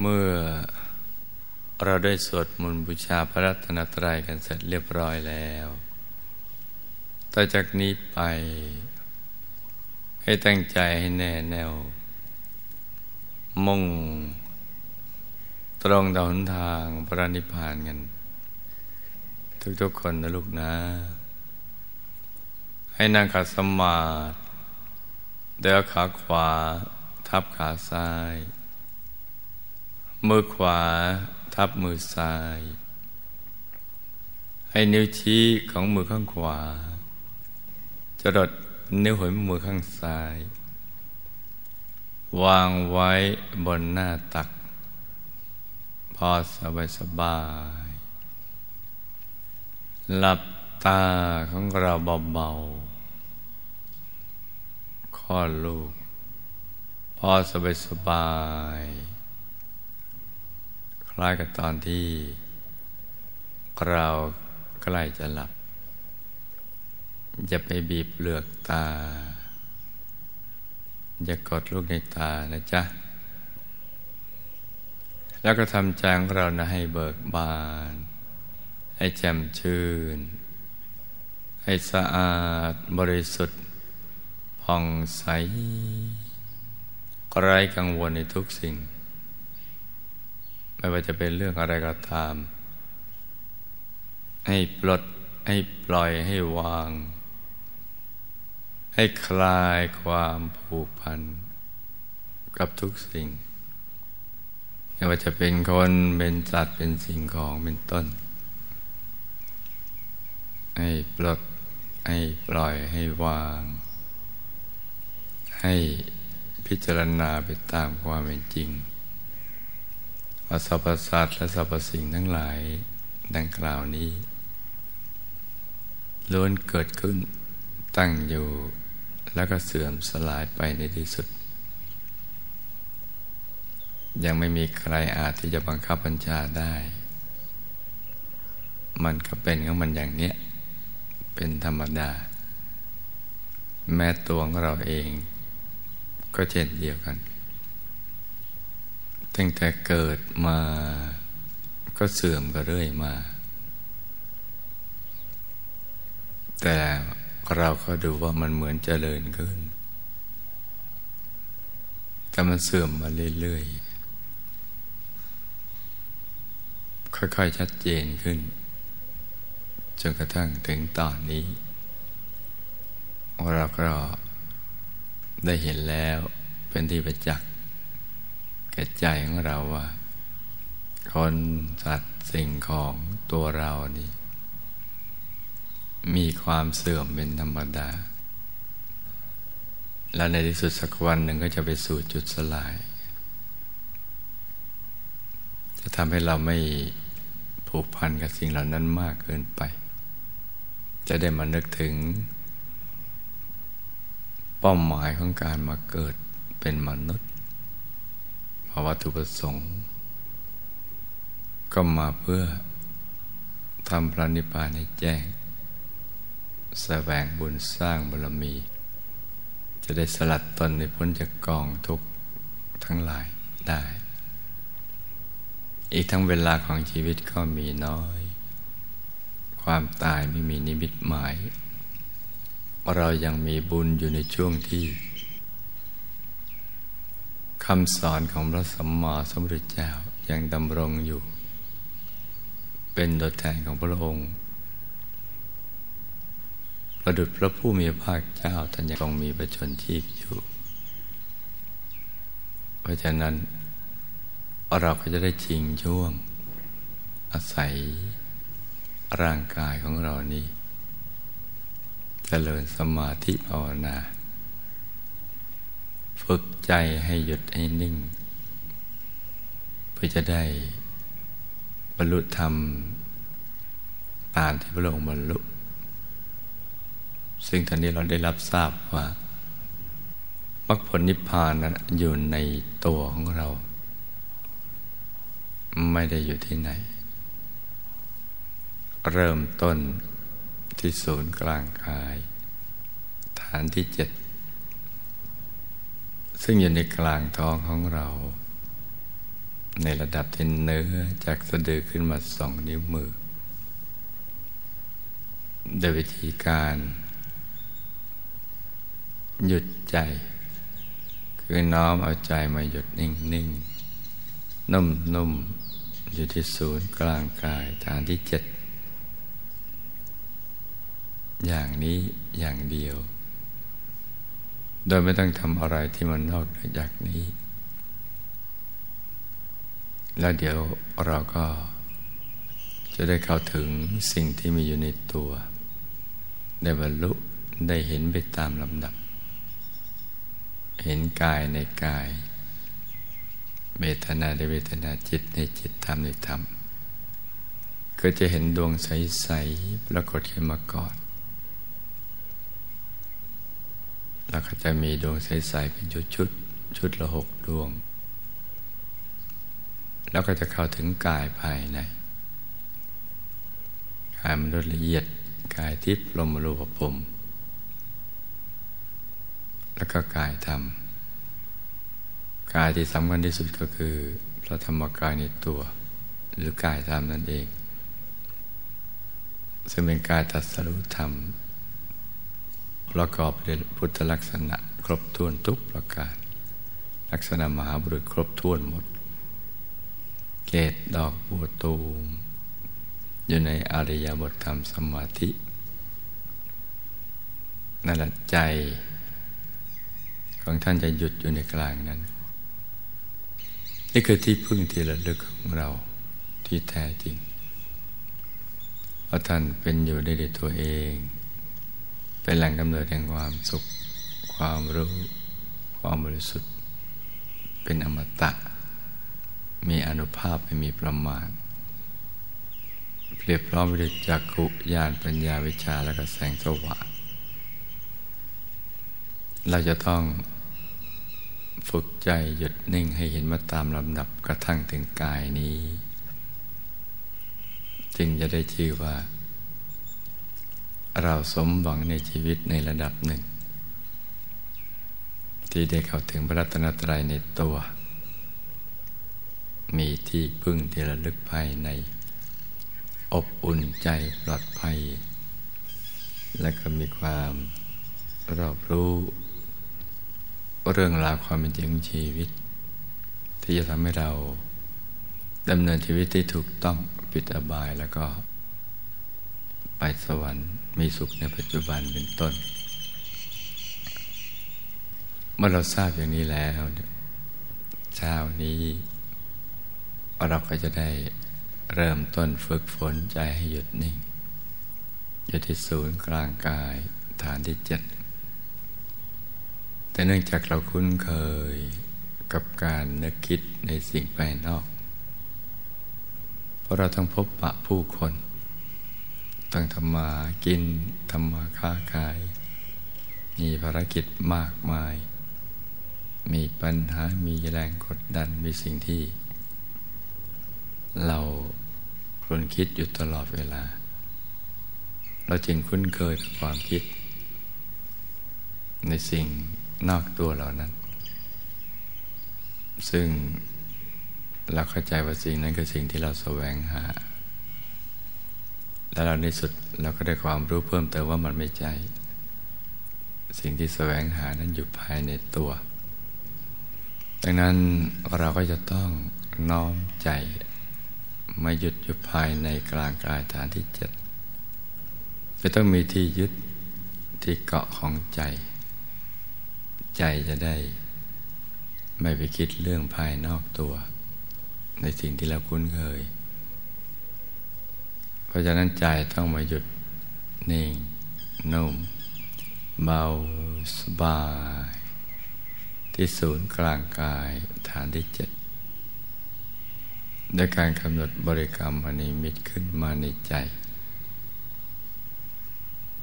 เมื่อเราได้สวดมนต์บูชาพระรัตนตรัยกันเสร็จเรียบร้อยแล้ว ต่อจากนี้ไป ให้ตั้งใจให้แน่แน่ว มุ่ง ตรงต่อหนทางพระนิพพานกัน ทุกๆคนนะลูกนะ ให้นั่งขัดสมาธิเดินขาขวา ทับขาซ้าย มือขวาทับมือซ้าย ให้นิ้วชี้ของมือข้างขวาจะดดนิ้วหัวมือข้างซ้าย วางไว้บนหน้าตัก พอสบายสบาย หลับตาของเราเบาๆคลอดลูก พอสบายสบาย คล้ายกับตอนที่เราใกล้จะหลับอย่าไปบีบเปลือกตา อย่ากดลูกในตานะจ๊ะ แล้วก็ทำใจของเรานะให้เบิกบาน ให้แจ่มชื่น ให้สะอาดบริสุทธิ์ผ่องใสไร้กังวลในทุกสิ่ง ไม่ว่าจะเป็นเรื่องอะไรก็ตาม ให้ปลดให้ปล่อยให้วาง ให้คลายความผูกพัน กับทุกสิ่ง ไม่ว่าจะเป็นคนเป็นสัตว์เป็นสิ่งของเป็นต้น ให้ปลดให้ปล่อยให้วาง ให้พิจารณาไปตามความเป็นจริง สรรพสัตว์และสรรพสิ่งทั้งหลายดังกล่าวนี้ล้วนเกิดขึ้นตั้งอยู่แล้วก็เสื่อมสลายไปในที่สุด ยังไม่มีใครอาจที่จะบังคับบัญชาได้ มันก็เป็นของมันอย่างเนี้ยเป็นธรรมดา แม้ตัวของเราเองก็เช่นเดียวกัน ตั้งแต่เกิดมาก็เสื่อมก็เรื่อยมา แต่เราก็ดูว่ามันเหมือนเจริญขึ้น แต่มันเสื่อมมาเรื่อยๆ ค่อยๆ ชัดเจนขึ้น จนกระทั่งถึงตอนนี้ เราก็ได้เห็นแล้วเป็นที่ประจักษ์ ก่ใจของเราว่า คนสัตว์สิ่งของตัวเรานี่ มีความเสื่อมเป็นธรรมดา แล้วในที่สุดสักวันหนึ่งก็จะไปสู่จุดสลาย จะทำให้เราไม่ผูกพันกับสิ่งเหล่านั้นมากเกินไป จะได้มานึกถึง เป้าหมายของการมาเกิดเป็นมนุษย์ วะตุประสงค์ ก็มาเพื่อทำพระนิพพานให้แจ้ง แสวงบุญสร้างบารมี จะได้สลัดตนในพ้นจากกองทุกข์ทั้งหลายได้ อีกทั้งเวลาของชีวิตก็มีน้อย ความตายไม่มีนิมิตหมาย เรายังมีบุญอยู่ในช่วงที่ คำสอนของพระสัมมาสัมพุทธเจ้ายังดำรงอยู่ เป็นตัวแทนของพระองค์ ประดุจพระผู้มีพระภาคเจ้าท่านยังคงมีประชนชีพอยู่ เพราะฉะนั้น เราก็จะได้ชิงช่วง อาศัยร่างกายของเรานี้เจริญสมาธิภาวนา ฝึกใจให้หยุดให้นิ่ง เพื่อจะได้บรรลุธรรมตามที่พระองค์บรรลุ ซึ่งตอนนี้เราได้รับทราบว่ามรรคผลนิพพานนั้นอยู่ในตัวของเรา ไม่ได้อยู่ที่ไหน เริ่มต้นที่ศูนย์กลางกาย ฐานที่เจ็ด ซึ่งอยู่ในกลางท้องของเรา ในระดับที่เนื้อจากสะดือขึ้นมาสองนิ้วมือ โดยวิธีการ หยุดใจ คือน้อมเอาใจมาหยุดนิ่งนิ่งนุ่มนุ่มอยู่ที่ศูนย์กลางกายฐานที่เจ็ดอย่างนี้อย่างเดียว โดยไม่ต้องทำอะไรที่มันนอกเหนือจากนี้ แล้วเดี๋ยวเราก็จะได้เข้าถึงสิ่งที่มีอยู่ในตัว ได้บรรลุได้เห็นไปตามลำดับ เห็นกายในกาย เวทนาในเวทนาจิตในจิตธรรมในธรรม ก็จะเห็นดวงใส ๆ ปรากฏขึ้นมาก่อน แล้วก็จะมีดวงใสๆเป็นชุดชุดชุดละหกดวง แล้วก็จะเข้าถึงกายภายในกายมนุษย์ละเอียดกายทิพย์ลมรูปภพแล้วก็กายธรรมกายที่สำคัญที่สุดก็คือพระธรรมกายในตัว หรือกายธรรมนั่นเอง ซึ่งเป็นกายตัดสรุธรรม ประกอบด้วยพุทธลักษณะ ครบถ้วนทุกประการ ลักษณะมหาบุรุษครบถ้วนหมด เกตดอกบัวตูม อยู่ในอริยบทธรรมสมาธินั่นแหละใจของท่านจะหยุดอยู่ในกลางนั้น นี่คือที่พึ่งที่ระลึกของเราที่แท้จริงเพราะท่านเป็นอยู่ในตัวเอง เป็นแหล่งกำเนิดแห่งความสุข ความรู้ ความบริสุทธิ์ เป็นอมตะ มีอนุภาพไม่มีประมาณเปรียบพร้อมด้วยจักขุญาณปัญญาวิชาและก็แสงสว่างเราจะต้องฝึกใจหยุดนิ่งให้เห็นมาตามลำดับกระทั่งถึงกายนี้ จึงจะได้ชื่อว่า เราสมหวังในชีวิตในระดับหนึ่ง ที่ได้เข้าถึงพระรัตนตรัยในตัว มีที่พึ่งที่ระลึกภายใน อบอุ่นใจปลอดภัย และก็มีความรอบรู้ เรื่องราวความเป็นจริงชีวิต ที่จะทำให้เราดำเนินชีวิตที่ถูกต้องปิดอบายแล้วก็ไปสวรรค์ มีสุขในปัจจุบันเป็นต้น เมื่อเราทราบอย่างนี้แล้วเช้านี้เราก็จะได้เริ่มต้นฝึกฝนใจให้หยุดนิ่ง อยู่ที่ศูนย์กลางกายฐานที่เจ็ด แต่เนื่องจากเราคุ้นเคยกับการนึกคิดในสิ่งภายนอก เพราะเราต้องพบปะผู้คน ต้องทำมากินทำมาค้าขาย มีภารกิจมากมาย มีปัญหามีแรงกดดันมีสิ่งที่ เราคนคิดอยู่ตลอดเวลา เราจึงคุ้นเคยกับความคิด ในสิ่งนอกตัวเรานั้น ซึ่งเราเข้าใจว่าสิ่งนั้นคือสิ่งที่เราแสวงหา แล้วเราในสุดเราก็ได้ความรู้เพิ่มเติมว่ามันไม่ใช่สิ่งที่แสวงหานั้นอยู่ภายในตัว ดังนั้นเราก็จะต้องน้อมใจมาหยุดอยู่ภายในกลางกายฐานที่เจ็ดจะต้องมีที่ยึดที่เกาะของใจ ใจจะได้ ไม่ไปคิดเรื่องภายนอกตัว ในสิ่งที่เราคุ้นเคย ราะฉะนั้นใจต้องมาหยุดนิ่ง นุ่ม เบาสบาย ที่ศูนย์กลางกายฐานที่เจ็ดด้วยการกำหนดบริกรรมอนิมิตขึ้นมาในใจ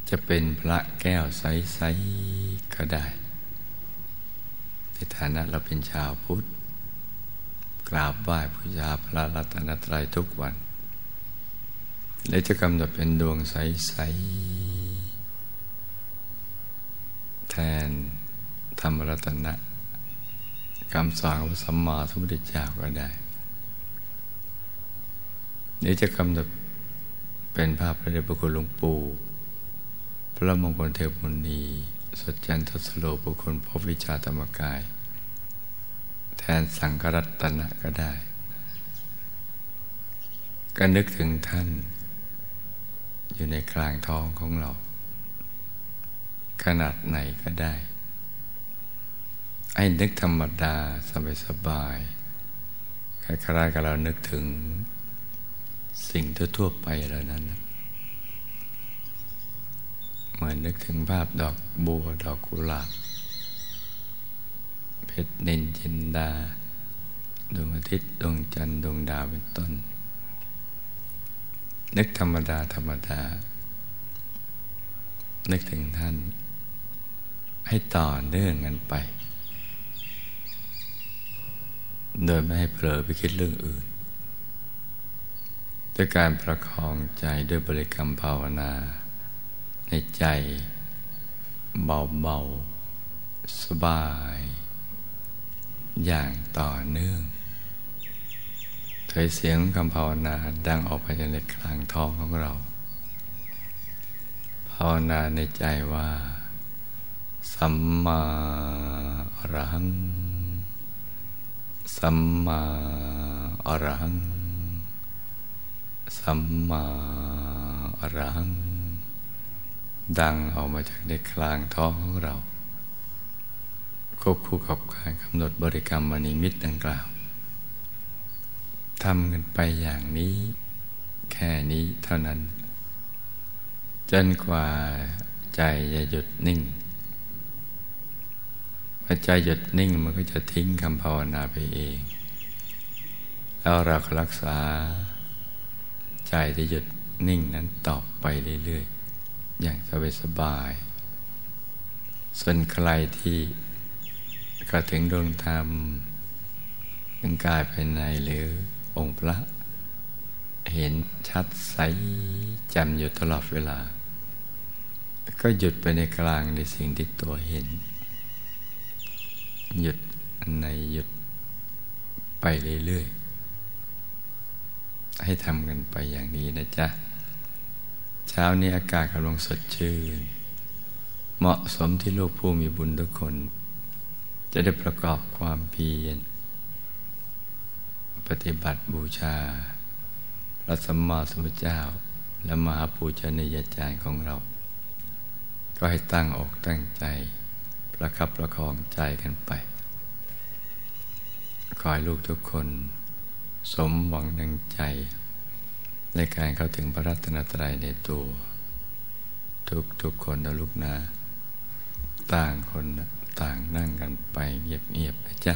จะเป็นพระแก้วใส ๆ ก็ได้ ในฐานะเราเป็นชาวพุทธ กราบไหว้พระพระรัตนตรัยทุกวัน และจะกำหนดเป็นดวงใส ๆ แทนธรรมรัตนะคำสอนของสัมมาสัมพุทธเจ้าก็ได้นี้จะกำหนดเป็นภาพพระเดชพระคุณหลวงปู่พระมงคลเทพมุนีสดจันทสโลบุคคลพบวิชาธรรมกาย แทนสังกรัตนะก็ได้ ก็นึกถึงท่าน อยู่ในกลางท้องของเรา ขนาดไหนก็ได้ไอ้นึกธรรมดาสบายสบายคล้ายๆกับเรานึกถึงสิ่งทั่วไปแล้วนั้นเหมือนนึกถึงภาพดอกบัวดอกกุหลาบเพชรนินจินดาดวงอาทิตย์ดวงจันทร์ดวงดาวเป็นต้น นึกธรรมดาธรรมดา นึกถึงท่าน ให้ต่อเนื่องกันไป โดยไม่ให้เผลอไปคิดเรื่องอื่น ด้วยการประคองใจด้วยบริกรรมภาวนา ในใจเบาๆ สบาย อย่างต่อเนื่อง ถอยเสียงคำภาวนาดังออกไปจากในกลางท้องของเรา ภาวนาในใจว่า สัมมาอรหัง สัมมาอรหัง สัมมาอรัง ดังออกมาจากในกลางท้องของเราควบคู่กับการกำหนดบริกรรมมณีมิตรดังกล่าว ทำกันไปอย่างนี้ แค่นี้เท่านั้น จนกว่าใจจะหยุดนิ่งพอใจหยุดนิ่งมันก็จะทิ้งคำภาวนาไปเอง แล้วเราก็รักษา ใจที่หยุดนิ่งนั้นต่อไปเรื่อยๆ อย่างสบายๆส่วนใครที่ก็ถึงดวงธรรมถึงกายภายในหรือ องค์พระ เห็นชัดใสจำอยู่ตลอดเวลา ก็หยุดไปในกลางในสิ่งที่ตัวเห็น หยุดในหยุดไปเรื่อยๆ ให้ทำกันไปอย่างนี้นะจ๊ะ เช้านี้อากาศกำลังสดชื่น เหมาะสมที่ลูกผู้มีบุญทุกคน จะได้ประกอบความเพียร ปฏิบัติบูชา พระสัมมาสัมพุทธเจ้า และมหาปูชนียาจารย์ของเรา ก็ให้ตั้งอกตั้งใจ ประคับประคองใจกันไป ขอให้ลูกทุกคน สมหวังดังใจ ในการเข้าถึงพระรัตนตรัยในตัว ทุกทุกคนนะลูกนะ ต่างคนต่างนั่งกันไปเงียบๆนะจ๊ะ